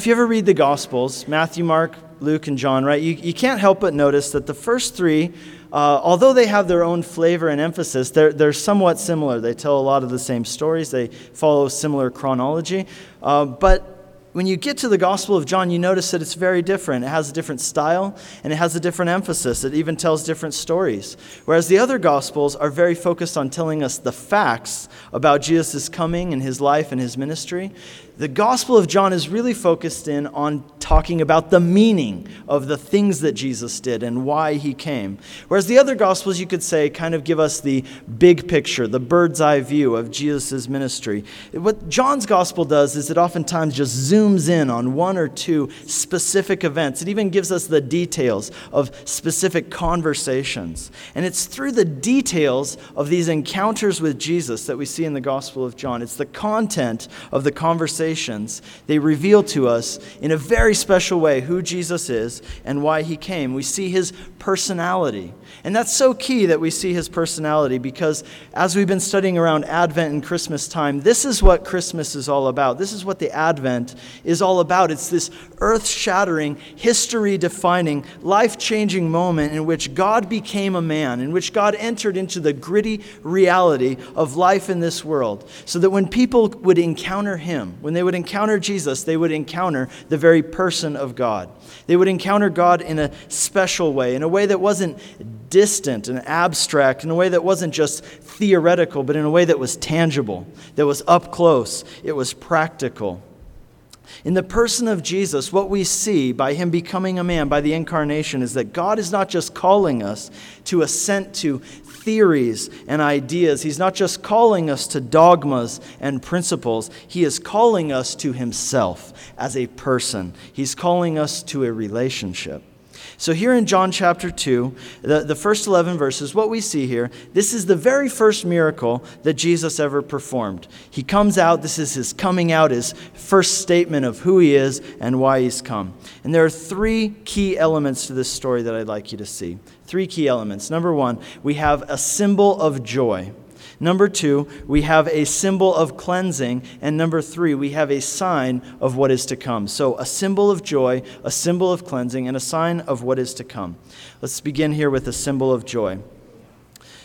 If you ever read the Gospels, Matthew, Mark, Luke, and John, right, you, you can't help but notice that the first three, uh, although they have their own flavor and emphasis, they're, they're somewhat similar. They tell a lot of the same stories, they follow similar chronology. Uh, but when you get to the Gospel of John, you notice that it's very different. It has a different style and it has a different emphasis. It even tells different stories. Whereas the other Gospels are very focused on telling us the facts about Jesus' coming and his life and his ministry. The Gospel of John is really focused in on talking about the meaning of the things that Jesus did and why he came. Whereas the other Gospels, you could say, kind of give us the big picture, the bird's eye view of Jesus' ministry. What John's Gospel does is it oftentimes just zooms in on one or two specific events. It even gives us the details of specific conversations. And it's through the details of these encounters with Jesus that we see in the Gospel of John. It's the content of the conversation they reveal to us in a very special way who Jesus is and why he came. We see his personality. And that's so key that we see his personality because as we've been studying around Advent and Christmas time, this is what Christmas is all about. This is what the Advent is all about. It's this earth shattering, history defining, life changing moment in which God became a man, in which God entered into the gritty reality of life in this world, so that when people would encounter him, when they would encounter Jesus, they would encounter the very person of God. They would encounter God in a special way, in a way that wasn't distant and abstract, in a way that wasn't just theoretical, but in a way that was tangible, that was up close, it was practical. In the person of Jesus, what we see by him becoming a man, by the incarnation, is that God is not just calling us to assent to theories and ideas. He's not just calling us to dogmas and principles, He is calling us to Himself as a person. He's calling us to a relationship. So, here in John chapter 2, the, the first 11 verses, what we see here, this is the very first miracle that Jesus ever performed. He comes out, this is his coming out, his first statement of who he is and why he's come. And there are three key elements to this story that I'd like you to see. Three key elements. Number one, we have a symbol of joy. Number two, we have a symbol of cleansing. And number three, we have a sign of what is to come. So, a symbol of joy, a symbol of cleansing, and a sign of what is to come. Let's begin here with a symbol of joy.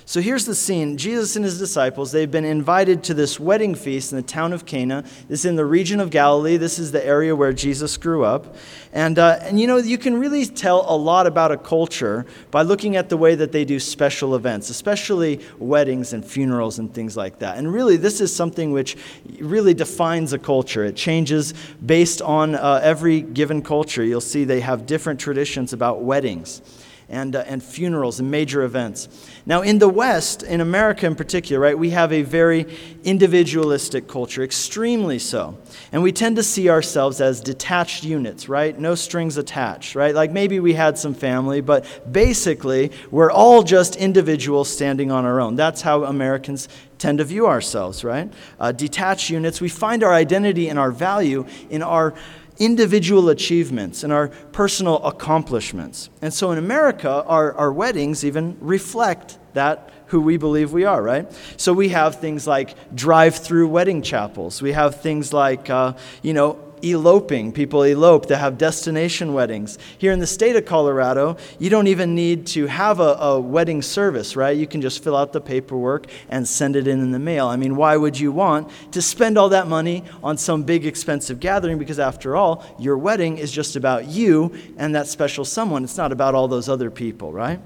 So here's the scene. Jesus and his disciples, they've been invited to this wedding feast in the town of Cana. This is in the region of Galilee. This is the area where Jesus grew up. And, uh, and you know, you can really tell a lot about a culture by looking at the way that they do special events, especially weddings and funerals and things like that. And really, this is something which really defines a culture. It changes based on uh, every given culture. You'll see they have different traditions about weddings and, uh, and funerals and major events. Now, in the West, in America in particular, right, we have a very individualistic culture, extremely so. And we tend to see ourselves as detached units, right? No strings attached, right? Like maybe we had some family, but basically, we're all just individuals standing on our own. That's how Americans tend to view ourselves, right? Uh, detached units. We find our identity and our value in our individual achievements and our personal accomplishments. And so in America, our, our weddings even reflect that who we believe we are, right? So we have things like drive through wedding chapels. We have things like, uh, you know, eloping. People elope to have destination weddings. Here in the state of Colorado, you don't even need to have a, a, wedding service, right? You can just fill out the paperwork and send it in in the mail. I mean, why would you want to spend all that money on some big expensive gathering? Because after all, your wedding is just about you and that special someone. It's not about all those other people, right?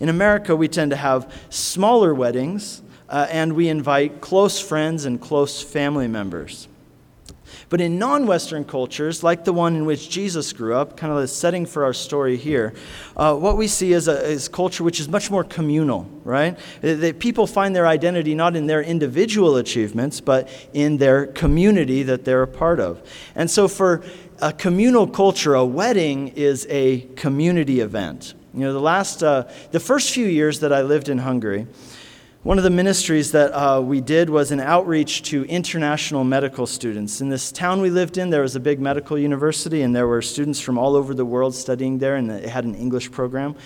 In America, we tend to have smaller weddings. Uh, and we invite close friends and close family members. But in non Western cultures, like the one in which Jesus grew up, kind of the setting for our story here, uh, what we see is a is culture which is much more communal, right? That people find their identity not in their individual achievements, but in their community that they're a part of. And so for a communal culture, a wedding is a community event. You know, the last, uh, the first few years that I lived in Hungary, one of the ministries that uh, we did was an outreach to international medical students. In this town we lived in, there was a big medical university, and there were students from all over the world studying there, and it had an English program.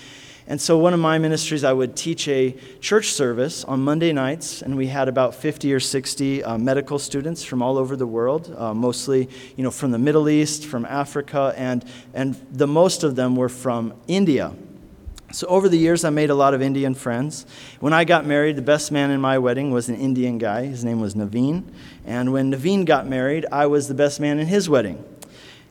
And so, one of my ministries, I would teach a church service on Monday nights, and we had about 50 or 60 uh, medical students from all over the world, uh, mostly you know, from the Middle East, from Africa, and, and the most of them were from India. So, over the years, I made a lot of Indian friends. When I got married, the best man in my wedding was an Indian guy. His name was Naveen. And when Naveen got married, I was the best man in his wedding.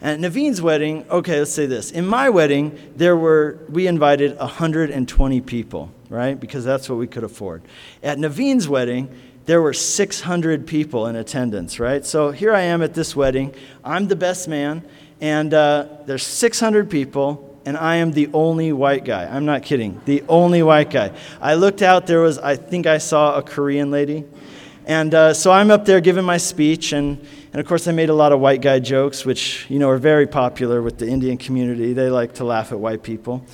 And at Naveen's wedding, okay, let's say this. In my wedding, there were, we invited 120 people, right? Because that's what we could afford. At Naveen's wedding, there were 600 people in attendance, right? So here I am at this wedding. I'm the best man, and uh, there's 600 people, and I am the only white guy. I'm not kidding. The only white guy. I looked out, there was, I think I saw a Korean lady. And uh, so I'm up there giving my speech, and and of course, I made a lot of white guy jokes, which, you know, are very popular with the Indian community. They like to laugh at white people.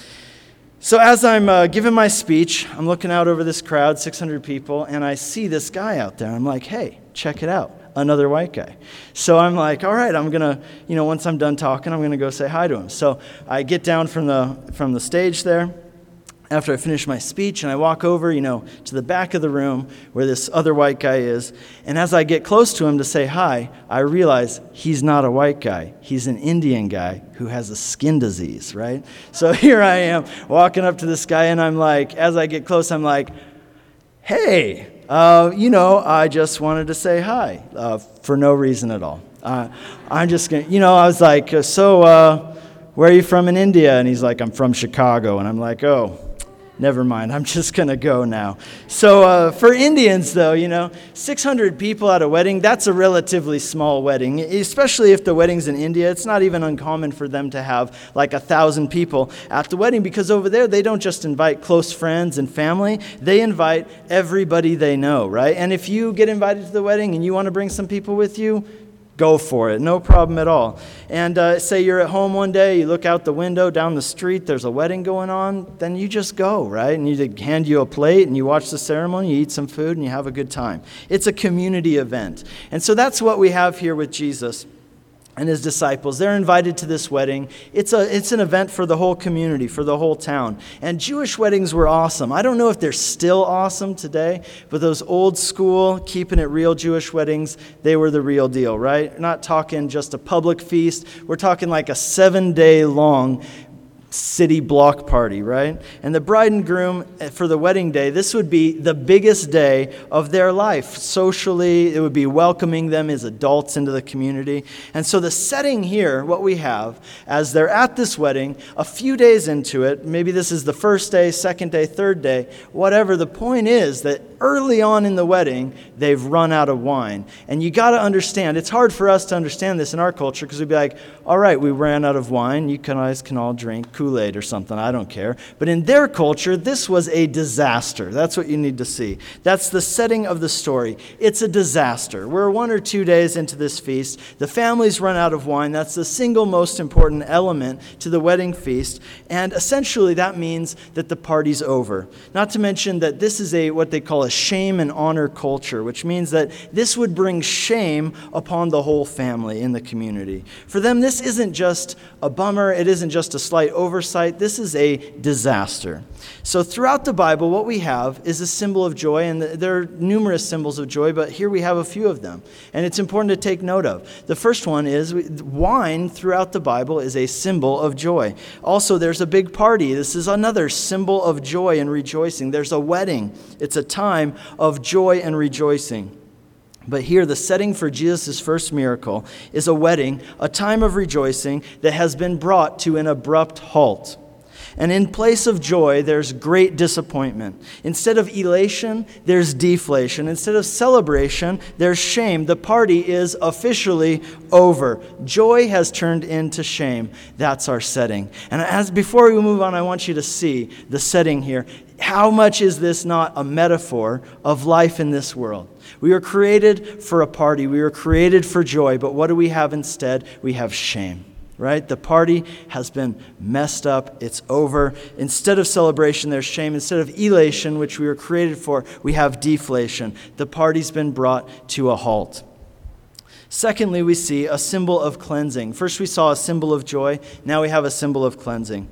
So as I'm uh, giving my speech, I'm looking out over this crowd, 600 people, and I see this guy out there. I'm like, hey, check it out, another white guy. So I'm like, all right, I'm gonna, you know, once I'm done talking, I'm gonna go say hi to him. So I get down from the from the stage there after I finish my speech and I walk over, you know, to the back of the room where this other white guy is. And as I get close to him to say hi, I realize he's not a white guy. He's an Indian guy who has a skin disease, right? So here I am walking up to this guy and I'm like, as I get close, I'm like, hey, uh, you know, I just wanted to say hi uh, for no reason at all. Uh, I'm just going to, you know, I was like, so, uh, where are you from in India? And he's like, I'm from Chicago. And I'm like, oh, Never mind, I'm just going to go now. So, uh, for Indians, though, you know, 600 people at a wedding, that's a relatively small wedding. Especially if the wedding's in India, it's not even uncommon for them to have like a thousand people at the wedding because over there they don't just invite close friends and family, they invite everybody they know, right? And if you get invited to the wedding and you want to bring some people with you, go for it. No problem at all. And uh, say you're at home one day, you look out the window down the street, there's a wedding going on, then you just go, right? And you hand you a plate and you watch the ceremony, you eat some food, and you have a good time. It's a community event. And so that's what we have here with Jesus and his disciples. They're invited to this wedding. It's, a, it's an event for the whole community, for the whole town. And Jewish weddings were awesome. I don't know if they're still awesome today, but those old school, keeping it real Jewish weddings, they were the real deal, right? Not talking just a public feast, we're talking like a seven day long city block party, right? And the bride and groom eh, for the wedding day, this would be the biggest day of their life. Socially, it would be welcoming them as adults into the community. And so, the setting here, what we have, as they're at this wedding, a few days into it, maybe this is the first day, second day, third day, whatever, the point is that early on in the wedding, they've run out of wine. And you got to understand, it's hard for us to understand this in our culture because we'd be like, all right, we ran out of wine. You guys can all drink Kool Aid or something. I don't care. But in their culture, this was a disaster. That's what you need to see. That's the setting of the story. It's a disaster. We're one or two days into this feast. The family's run out of wine. That's the single most important element to the wedding feast. And essentially, that means that the party's over. Not to mention that this is a what they call a shame and honor culture, which means that this would bring shame upon the whole family in the community. For them, this isn't just a bummer, it isn't just a slight oversight, this is a disaster. So, throughout the Bible, what we have is a symbol of joy, and there are numerous symbols of joy, but here we have a few of them. And it's important to take note of. The first one is wine throughout the Bible is a symbol of joy. Also, there's a big party. This is another symbol of joy and rejoicing. There's a wedding, it's a time of joy and rejoicing. But here, the setting for Jesus' first miracle is a wedding, a time of rejoicing that has been brought to an abrupt halt. And in place of joy, there's great disappointment. Instead of elation, there's deflation. Instead of celebration, there's shame. The party is officially over. Joy has turned into shame. That's our setting. And as before we move on, I want you to see the setting here. How much is this not a metaphor of life in this world? We were created for a party. We were created for joy, but what do we have instead? We have shame right? The party has been messed up. It's over. Instead of celebration, there's shame. Instead of elation, which we were created for, we have deflation. The party's been brought to a halt. Secondly, we see a symbol of cleansing. First, we saw a symbol of joy. Now we have a symbol of cleansing.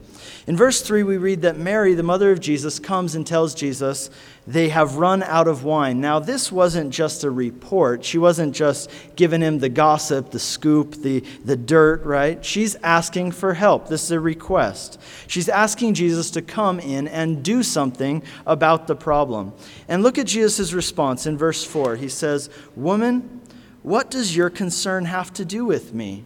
In verse 3, we read that Mary, the mother of Jesus, comes and tells Jesus they have run out of wine. Now, this wasn't just a report. She wasn't just giving him the gossip, the scoop, the, the dirt, right? She's asking for help. This is a request. She's asking Jesus to come in and do something about the problem. And look at Jesus' response in verse 4. He says, Woman, what does your concern have to do with me?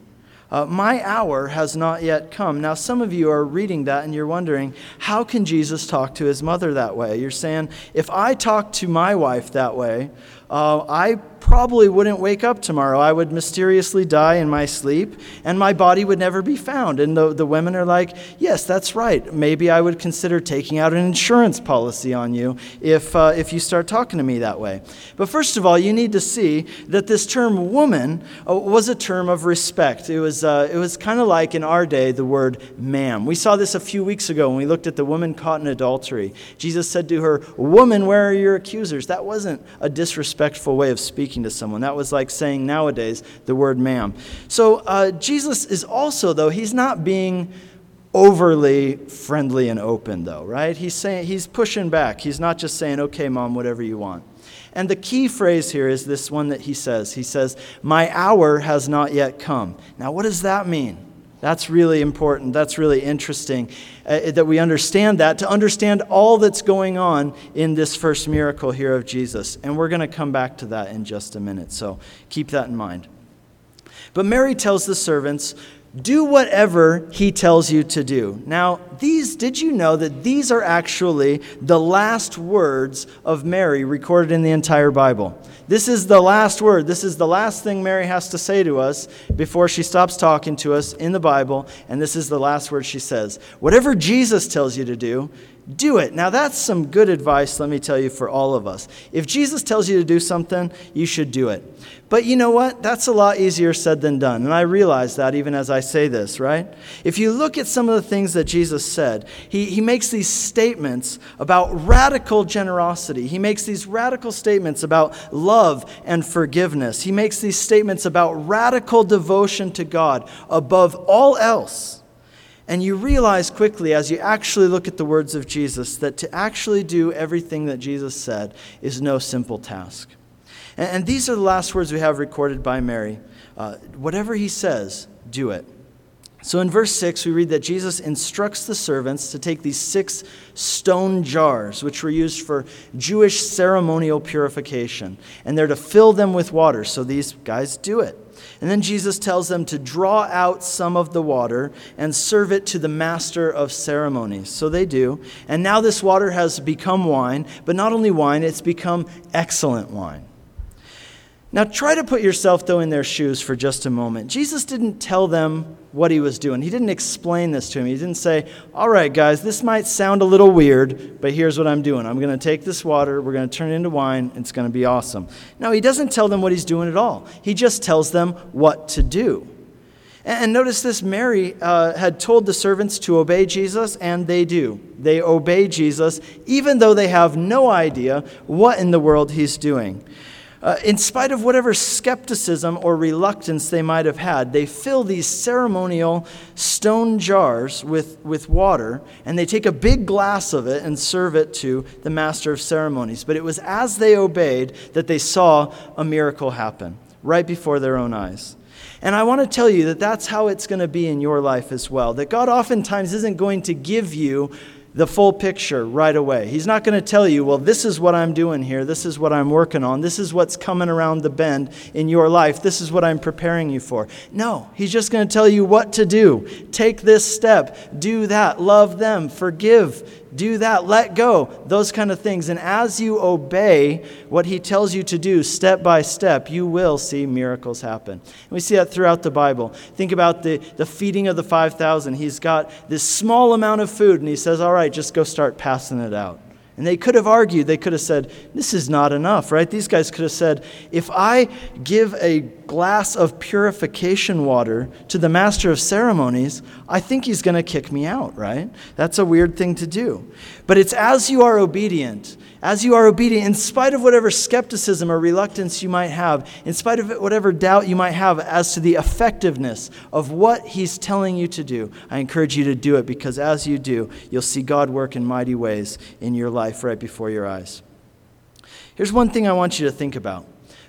Uh, my hour has not yet come. Now, some of you are reading that and you're wondering, how can Jesus talk to his mother that way? You're saying, if I talk to my wife that way, uh, I probably wouldn't wake up tomorrow. I would mysteriously die in my sleep, and my body would never be found. And the, the women are like, Yes, that's right. Maybe I would consider taking out an insurance policy on you if, uh, if you start talking to me that way. But first of all, you need to see that this term woman uh, was a term of respect. It was, uh, it was kind of like in our day the word ma'am. We saw this a few weeks ago when we looked at the woman caught in adultery. Jesus said to her, Woman, where are your accusers? That wasn't a disrespectful way of speaking speaking to someone. That was like saying nowadays the word ma'am. So uh, Jesus is also, though, he's not being overly friendly and open, though, right? He's saying he's pushing back. He's not just saying, "Okay, mom, whatever you want." And the key phrase here is this one that he says. He says, "My hour has not yet come." Now, what does that mean? That's really important. That's really interesting uh, that we understand that, to understand all that's going on in this first miracle here of Jesus. And we're going to come back to that in just a minute. So keep that in mind. But Mary tells the servants, do whatever he tells you to do. Now, these, did you know that these are actually the last words of Mary recorded in the entire Bible? This is the last word. This is the last thing Mary has to say to us before she stops talking to us in the Bible, and this is the last word she says. Whatever Jesus tells you to do, do it. Now, that's some good advice, let me tell you, for all of us. If Jesus tells you to do something, you should do it. But you know what? That's a lot easier said than done. And I realize that even as I say this, right? If you look at some of the things that Jesus said, he, he makes these statements about radical generosity. He makes these radical statements about love and forgiveness. He makes these statements about radical devotion to God above all else. And you realize quickly as you actually look at the words of Jesus that to actually do everything that Jesus said is no simple task. And, and these are the last words we have recorded by Mary. Uh, whatever he says, do it. So in verse 6, we read that Jesus instructs the servants to take these six stone jars, which were used for Jewish ceremonial purification, and they're to fill them with water. So these guys do it. And then Jesus tells them to draw out some of the water and serve it to the master of ceremonies. So they do. And now this water has become wine, but not only wine, it's become excellent wine. Now, try to put yourself, though, in their shoes for just a moment. Jesus didn't tell them what he was doing. He didn't explain this to him. He didn't say, All right, guys, this might sound a little weird, but here's what I'm doing. I'm going to take this water, we're going to turn it into wine, it's going to be awesome. No, he doesn't tell them what he's doing at all. He just tells them what to do. And notice this Mary uh, had told the servants to obey Jesus, and they do. They obey Jesus, even though they have no idea what in the world he's doing. Uh, in spite of whatever skepticism or reluctance they might have had, they fill these ceremonial stone jars with, with water, and they take a big glass of it and serve it to the master of ceremonies. But it was as they obeyed that they saw a miracle happen right before their own eyes. And I want to tell you that that's how it's going to be in your life as well. That God oftentimes isn't going to give you the full picture right away. He's not going to tell you, well, this is what I'm doing here. This is what I'm working on. This is what's coming around the bend in your life. This is what I'm preparing you for. No, he's just going to tell you what to do. Take this step, do that, love them, forgive, do that, let go, those kind of things. And as you obey what he tells you to do step by step, you will see miracles happen. And we see that throughout the Bible. Think about the, the feeding of the 5,000. He's got this small amount of food, and he says, All right, just go start passing it out. And they could have argued, they could have said, This is not enough, right? These guys could have said, If I give a glass of purification water to the master of ceremonies, I think he's going to kick me out, right? That's a weird thing to do. But it's as you are obedient as you are obedient, in spite of whatever skepticism or reluctance you might have, in spite of whatever doubt you might have as to the effectiveness of what He's telling you to do, I encourage you to do it because as you do, you'll see God work in mighty ways in your life right before your eyes. Here's one thing I want you to think about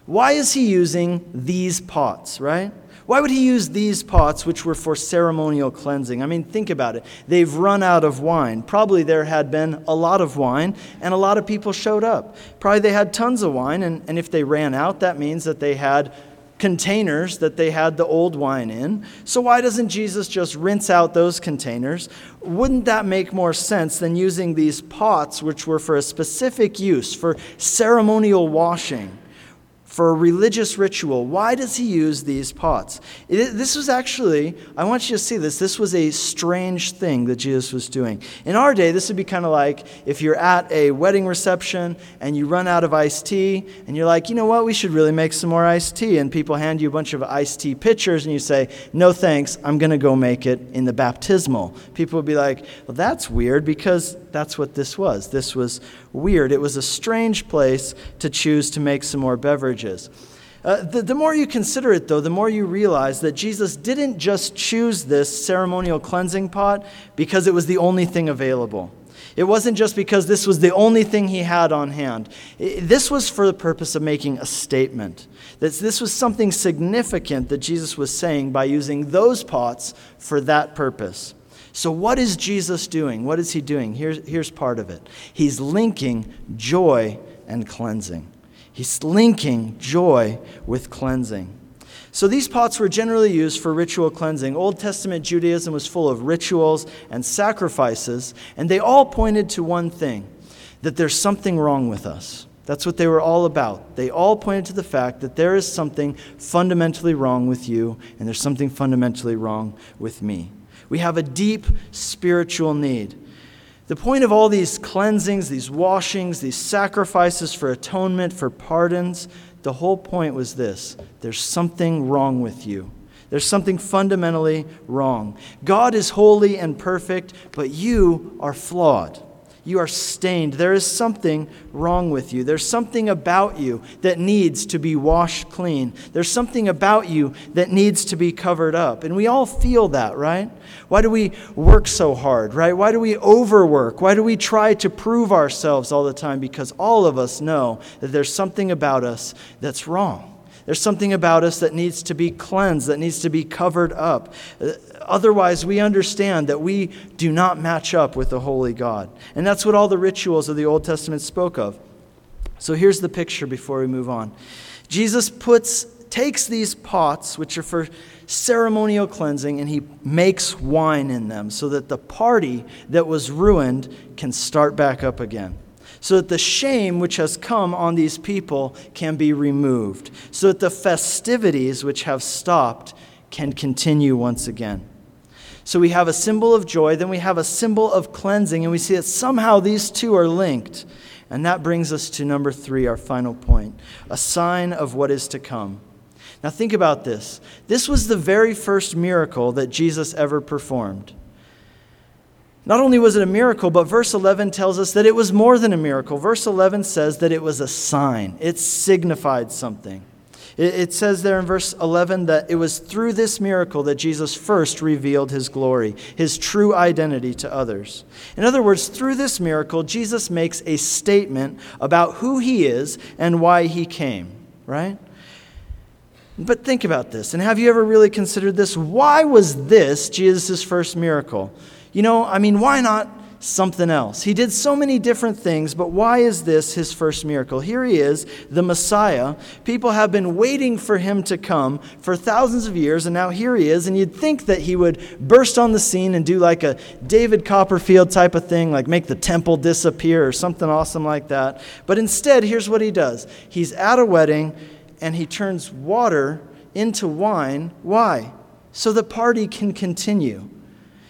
why is He using these pots, right? Why would he use these pots, which were for ceremonial cleansing? I mean, think about it. They've run out of wine. Probably there had been a lot of wine, and a lot of people showed up. Probably they had tons of wine, and, and if they ran out, that means that they had containers that they had the old wine in. So, why doesn't Jesus just rinse out those containers? Wouldn't that make more sense than using these pots, which were for a specific use, for ceremonial washing? For a religious ritual. Why does he use these pots? It, this was actually, I want you to see this, this was a strange thing that Jesus was doing. In our day, this would be kind of like if you're at a wedding reception and you run out of iced tea and you're like, you know what, we should really make some more iced tea. And people hand you a bunch of iced tea pitchers and you say, no thanks, I'm going to go make it in the baptismal. People would be like, well, that's weird because that's what this was. This was weird. It was a strange place to choose to make some more beverages. Uh, the, the more you consider it, though, the more you realize that Jesus didn't just choose this ceremonial cleansing pot because it was the only thing available. It wasn't just because this was the only thing he had on hand. This was for the purpose of making a statement. That this was something significant that Jesus was saying by using those pots for that purpose. So, what is Jesus doing? What is he doing? Here's, here's part of it He's linking joy and cleansing. He's linking joy with cleansing. So these pots were generally used for ritual cleansing. Old Testament Judaism was full of rituals and sacrifices, and they all pointed to one thing that there's something wrong with us. That's what they were all about. They all pointed to the fact that there is something fundamentally wrong with you, and there's something fundamentally wrong with me. We have a deep spiritual need. The point of all these cleansings, these washings, these sacrifices for atonement, for pardons, the whole point was this there's something wrong with you. There's something fundamentally wrong. God is holy and perfect, but you are flawed. You are stained. There is something wrong with you. There's something about you that needs to be washed clean. There's something about you that needs to be covered up. And we all feel that, right? Why do we work so hard, right? Why do we overwork? Why do we try to prove ourselves all the time? Because all of us know that there's something about us that's wrong. There's something about us that needs to be cleansed, that needs to be covered up. Uh, otherwise, we understand that we do not match up with the holy God. And that's what all the rituals of the Old Testament spoke of. So here's the picture before we move on. Jesus puts takes these pots which are for ceremonial cleansing and he makes wine in them so that the party that was ruined can start back up again so that the shame which has come on these people can be removed, so that the festivities which have stopped can continue once again. So we have a symbol of joy, then we have a symbol of cleansing, and we see that somehow these two are linked. And that brings us to number three, our final point a sign of what is to come. Now, think about this. This was the very first miracle that Jesus ever performed. Not only was it a miracle, but verse 11 tells us that it was more than a miracle. Verse 11 says that it was a sign, it signified something. It says there in verse 11 that it was through this miracle that Jesus first revealed his glory, his true identity to others. In other words, through this miracle, Jesus makes a statement about who he is and why he came, right? But think about this. And have you ever really considered this? Why was this Jesus' first miracle? You know, I mean, why not something else? He did so many different things, but why is this his first miracle? Here he is, the Messiah. People have been waiting for him to come for thousands of years, and now here he is. And you'd think that he would burst on the scene and do like a David Copperfield type of thing, like make the temple disappear or something awesome like that. But instead, here's what he does he's at a wedding and he turns water into wine. Why? So the party can continue.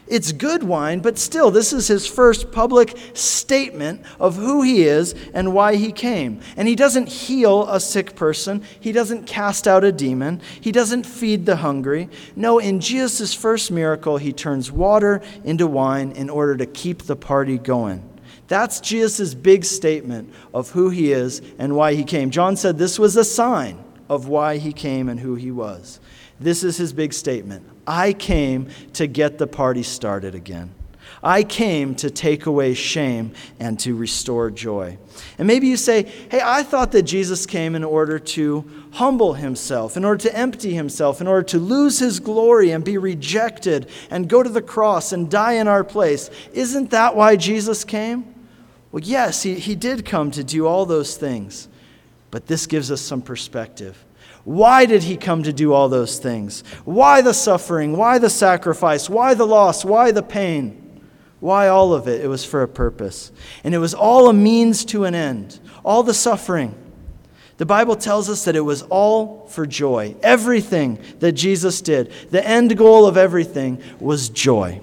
It's good wine, but still, this is his first public statement of who he is and why he came. And he doesn't heal a sick person, he doesn't cast out a demon, he doesn't feed the hungry. No, in Jesus' first miracle, he turns water into wine in order to keep the party going. That's Jesus' big statement of who he is and why he came. John said this was a sign of why he came and who he was. This is his big statement I came to get the party started again. I came to take away shame and to restore joy. And maybe you say, hey, I thought that Jesus came in order to humble himself, in order to empty himself, in order to lose his glory and be rejected and go to the cross and die in our place. Isn't that why Jesus came? Well, yes, he, he did come to do all those things, but this gives us some perspective. Why did he come to do all those things? Why the suffering? Why the sacrifice? Why the loss? Why the pain? Why all of it? It was for a purpose. And it was all a means to an end. All the suffering. The Bible tells us that it was all for joy. Everything that Jesus did, the end goal of everything was joy.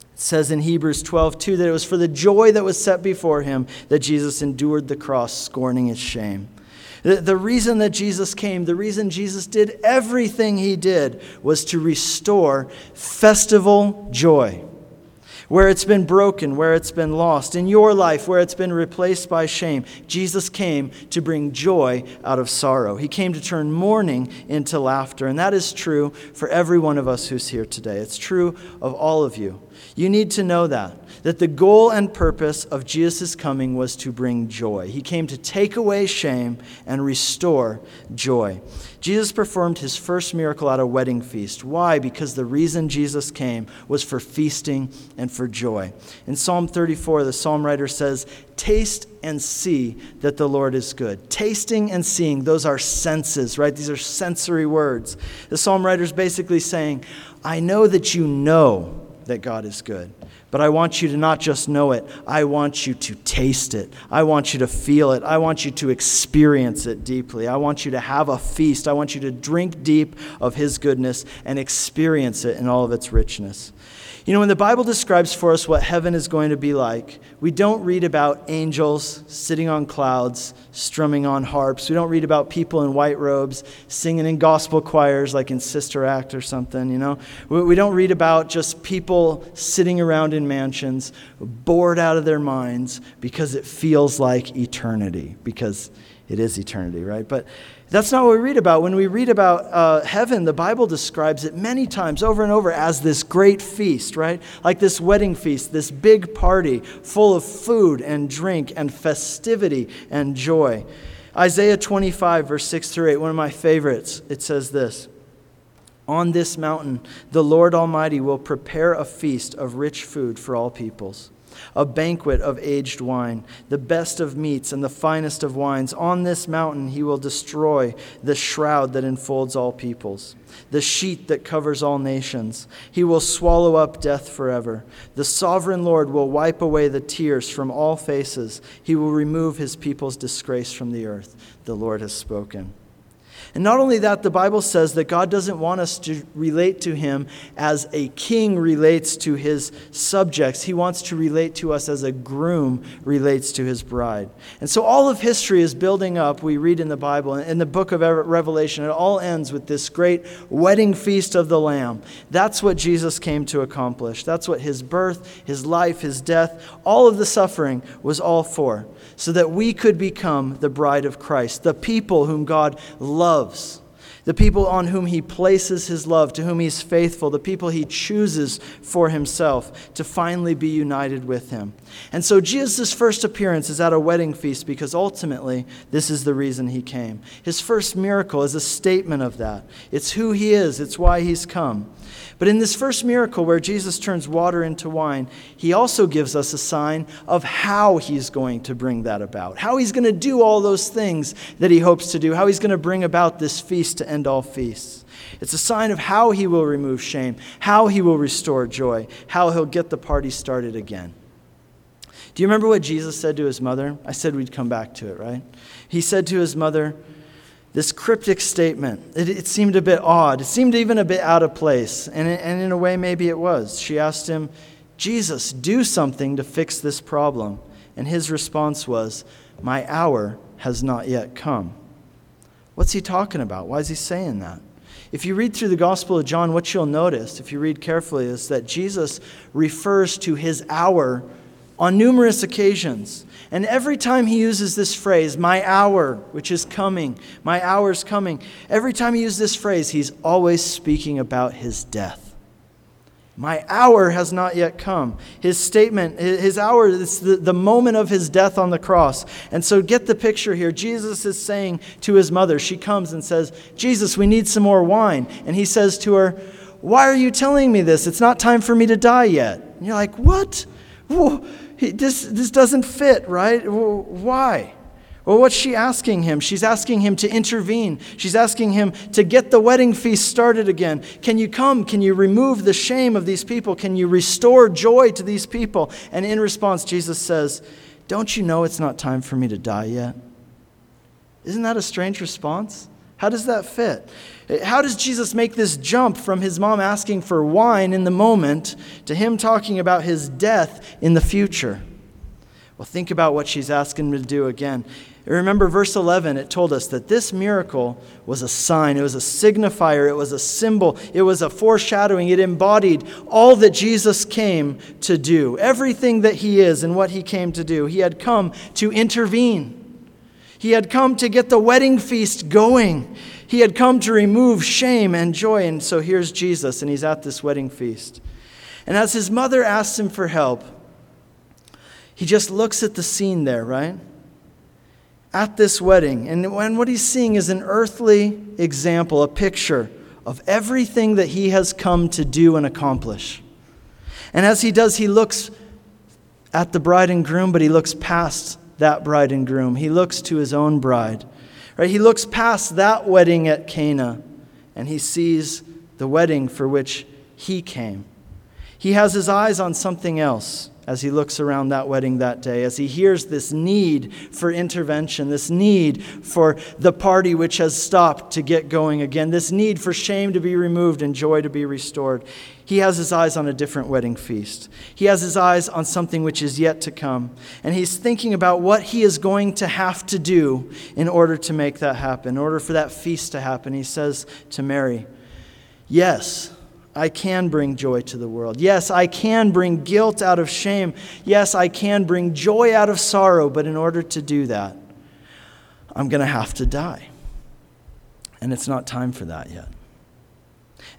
It says in Hebrews 12, 2, that it was for the joy that was set before him that Jesus endured the cross, scorning its shame. The, reason that Jesus came, the reason Jesus did everything he did, was to restore festival joy where it's been broken, where it's been lost, in your life, where it's been replaced by shame. Jesus came to bring joy out of sorrow. He came to turn mourning into laughter. And that is true for every one of us who's here today. It's true of all of you. You need to know that, that the goal and purpose of Jesus' coming was to bring joy. He came to take away shame and restore joy. Jesus performed his first miracle at a wedding feast. Why? Because the reason Jesus came was for feasting and for joy. In Psalm 34, the psalm writer says, Taste and see that the Lord is good. Tasting and seeing, those are senses, right? These are sensory words. The psalm writer is basically saying, I know that you know that God is good. But I want you to not just know it, I want you to taste it. I want you to feel it. I want you to experience it deeply. I want you to have a feast. I want you to drink deep of His goodness and experience it in all of its richness. You know, when the Bible describes for us what heaven is going to be like, we don't read about angels sitting on clouds, strumming on harps. We don't read about people in white robes singing in gospel choirs like in Sister Act or something, you know. We don't read about just people sitting around in mansions, bored out of their minds because it feels like eternity, because it is eternity, right? But that's not what we read about. When we read about uh, heaven, the Bible describes it many times over and over as this great feast, right? Like this wedding feast, this big party full of food and drink and festivity and joy. Isaiah 25, verse 6 through 8, one of my favorites, it says this On this mountain, the Lord Almighty will prepare a feast of rich food for all peoples a banquet of aged wine, the best of meats and the finest of wines. On this mountain he will destroy the shroud that enfolds all peoples, the sheet that covers all nations. He will swallow up death forever. The sovereign Lord will wipe away the tears from all faces. He will remove his people's disgrace from the earth. The Lord has spoken. And not only that, the Bible says that God doesn't want us to relate to him as a king relates to his subjects. He wants to relate to us as a groom relates to his bride. And so all of history is building up, we read in the Bible, in the book of Revelation, it all ends with this great wedding feast of the Lamb. That's what Jesus came to accomplish. That's what his birth, his life, his death, all of the suffering was all for so that we could become the bride of Christ, the people whom God loves, the people on whom He places His love, to whom He's faithful, the people He chooses for Himself to finally be united with Him. And so Jesus' first appearance is at a wedding feast because ultimately this is the reason He came. His first miracle is a statement of that. It's who He is, it's why He's come. But in this first miracle where Jesus turns water into wine, he also gives us a sign of how he's going to bring that about, how he's going to do all those things that he hopes to do, how he's going to bring about this feast to end all feasts. It's a sign of how he will remove shame, how he will restore joy, how he'll get the party started again. Do you remember what Jesus said to his mother? I said we'd come back to it, right? He said to his mother, this cryptic statement. It, it, seemed a bit odd. It seemed even a bit out of place. And, and in a way, maybe it was. She asked him, Jesus, do something to fix this problem. And his response was, My hour has not yet come. What's he talking about? Why is he saying that? If you read through the Gospel of John, what you'll notice, if you read carefully, is that Jesus refers to his hour on numerous occasions. And every time he uses this phrase, my hour, which is coming, my hour's coming, every time he uses this phrase, he's always speaking about his death. My hour has not yet come. His statement, his hour, is the, the moment of his death on the cross. And so get the picture here. Jesus is saying to his mother, she comes and says, Jesus, we need some more wine. And he says to her, Why are you telling me this? It's not time for me to die yet. And you're like, What? This, this doesn't fit, right? Why? Well, what's she asking him? She's asking him to intervene. She's asking him to get the wedding feast started again. Can you come? Can you remove the shame of these people? Can you restore joy to these people? And in response, Jesus says, Don't you know it's not time for me to die yet? Isn't that a strange response? How does that fit? How does Jesus make this jump from his mom asking for wine in the moment to him talking about his death in the future? Well, think about what she's asking him to do again. Remember verse 11, it told us that this miracle was a sign, it was a signifier, it was a symbol, it was a foreshadowing, it embodied all that Jesus came to do, everything that he is and what he came to do. He had come to intervene. He had come to get the wedding feast going. He had come to remove shame and joy. And so here's Jesus, and he's at this wedding feast. And as his mother asks him for help, he just looks at the scene there, right? at this wedding. And what he's seeing is an earthly example, a picture of everything that he has come to do and accomplish. And as he does, he looks at the bride and groom, but he looks past that bride and groom. He looks to his own bride. Right? He looks past that wedding at Cana and he sees the wedding for which he came. He has his eyes on something else as he looks around that wedding that day, as he hears this need for intervention, this need for the party which has stopped to get going again, this need for shame to be removed and joy to be restored. He has his eyes on a different wedding feast. He has his eyes on something which is yet to come. And he's thinking about what he is going to have to do in order to make that happen, in order for that feast to happen. He says to Mary, Yes, I can bring joy to the world. Yes, I can bring guilt out of shame. Yes, I can bring joy out of sorrow. But in order to do that, I'm going to have to die. And it's not time for that yet.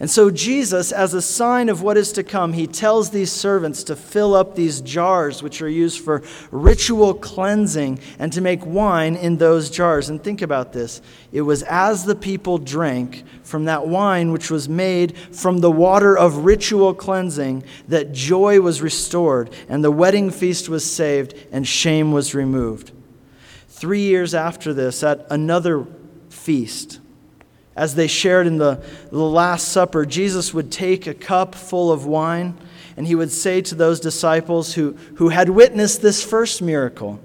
And so, Jesus, as a sign of what is to come, he tells these servants to fill up these jars, which are used for ritual cleansing, and to make wine in those jars. And think about this it was as the people drank from that wine, which was made from the water of ritual cleansing, that joy was restored, and the wedding feast was saved, and shame was removed. Three years after this, at another feast, as they shared in the, the Last Supper, Jesus would take a cup full of wine and he would say to those disciples who, who had witnessed this first miracle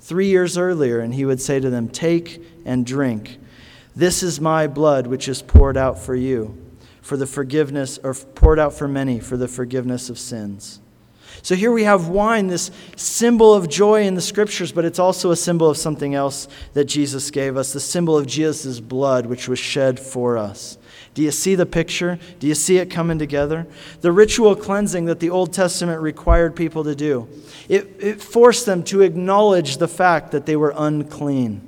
three years earlier, and he would say to them, Take and drink. This is my blood, which is poured out for you, for the forgiveness, or poured out for many for the forgiveness of sins. So here we have wine, this symbol of joy in the scriptures, but it's also a symbol of something else that Jesus gave us the symbol of Jesus' blood, which was shed for us. Do you see the picture? Do you see it coming together? The ritual cleansing that the Old Testament required people to do, it, it forced them to acknowledge the fact that they were unclean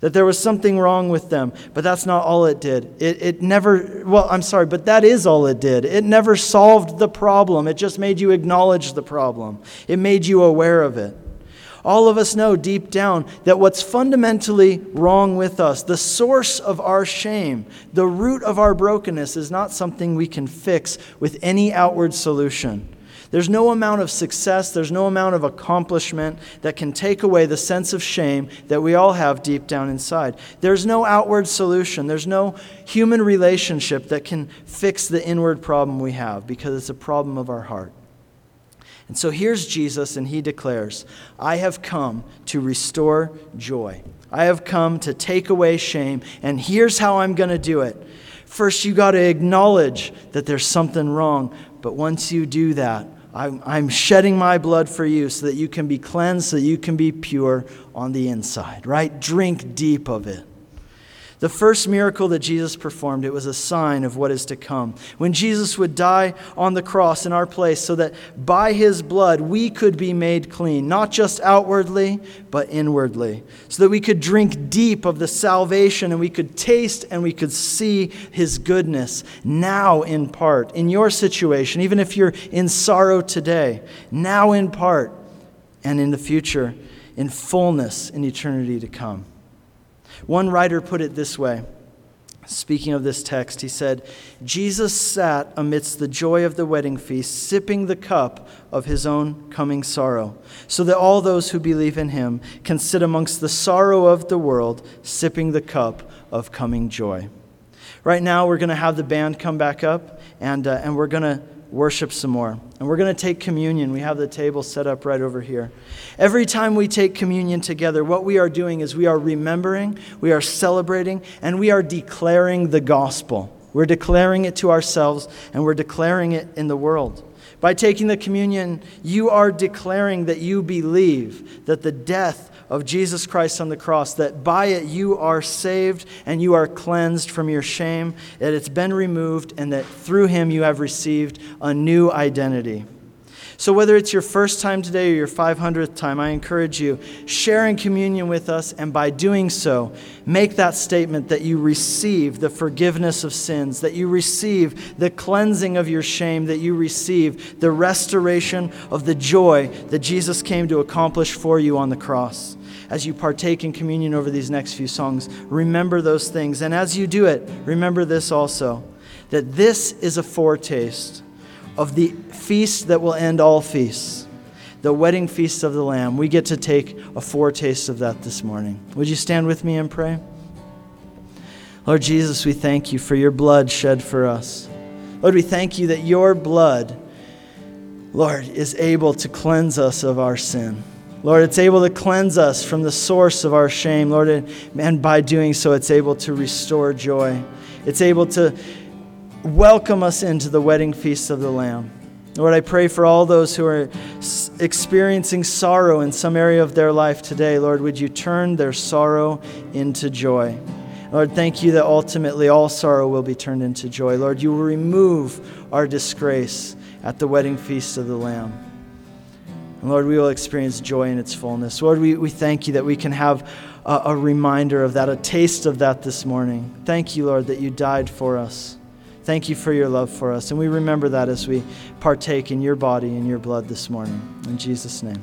that there was something wrong with them. But that's not all it did. It, it never, well, I'm sorry, but that is all it did. It never solved the problem. It just made you acknowledge the problem, it made you aware of it. All of us know deep down that what's fundamentally wrong with us, the source of our shame, the root of our brokenness, is not something we can fix with any outward solution. There's no amount of success, there's no amount of accomplishment that can take away the sense of shame that we all have deep down inside. There's no outward solution, there's no human relationship that can fix the inward problem we have because it's a problem of our heart. And so here's Jesus, and he declares, I have come to restore joy. I have come to take away shame, and here's how I'm going to do it. First, you got to acknowledge that there's something wrong. But once you do that, I'm, I'm shedding my blood for you so that you can be cleansed, so that you can be pure on the inside, right? Drink deep of it. The first miracle that Jesus performed, it was a sign of what is to come. When Jesus would die on the cross in our place so that by his blood we could be made clean, not just outwardly, but inwardly, so that we could drink deep of the salvation and we could taste and we could see his goodness now in part. In your situation, even if you're in sorrow today, now in part, and in the future, in fullness in eternity to come. One writer put it this way. Speaking of this text, he said, Jesus sat amidst the joy of the wedding feast, sipping the cup of his own coming sorrow, so that all those who believe in him can sit amongst the sorrow of the world, sipping the cup of coming joy. Right now, we're going to have the band come back up, and, uh, and we're going to worship some more. And we're going to take communion. We have the table set up right over here. Every time we take communion together, what we are doing is we are remembering, we are celebrating, and we are declaring the gospel. We're declaring it to ourselves, and we're declaring it in the world. By taking the communion, you are declaring that you believe that the death of Jesus Christ on the cross, that by it you are saved and you are cleansed from your shame, that it's been removed, and that through him you have received a new identity. So, whether it's your first time today or your 500th time, I encourage you, sharing communion with us, and by doing so, make that statement that you receive the forgiveness of sins, that you receive the cleansing of your shame, that you receive the restoration of the joy that Jesus came to accomplish for you on the cross. As you partake in communion over these next few songs, remember those things. And as you do it, remember this also that this is a foretaste of the feast that will end all feasts, the wedding feast of the Lamb. We get to take a foretaste of that this morning. Would you stand with me and pray? Lord Jesus, we thank you for your blood shed for us. Lord, we thank you that your blood, Lord, is able to cleanse us of our sin. Lord, it's able to cleanse us from the source of our shame, Lord, and by doing so, it's able to restore joy. It's able to welcome us into the wedding feast of the Lamb. Lord, I pray for all those who are experiencing sorrow in some area of their life today. Lord, would you turn their sorrow into joy? Lord, thank you that ultimately all sorrow will be turned into joy. Lord, you will remove our disgrace at the wedding feast of the Lamb. And Lord, we will experience joy in its fullness. Lord, we, we thank you that we can have a, a reminder of that, a taste of that this morning. Thank you, Lord, that you died for us. Thank you for your love for us. And we remember that as we partake in your body and your blood this morning. In Jesus' name.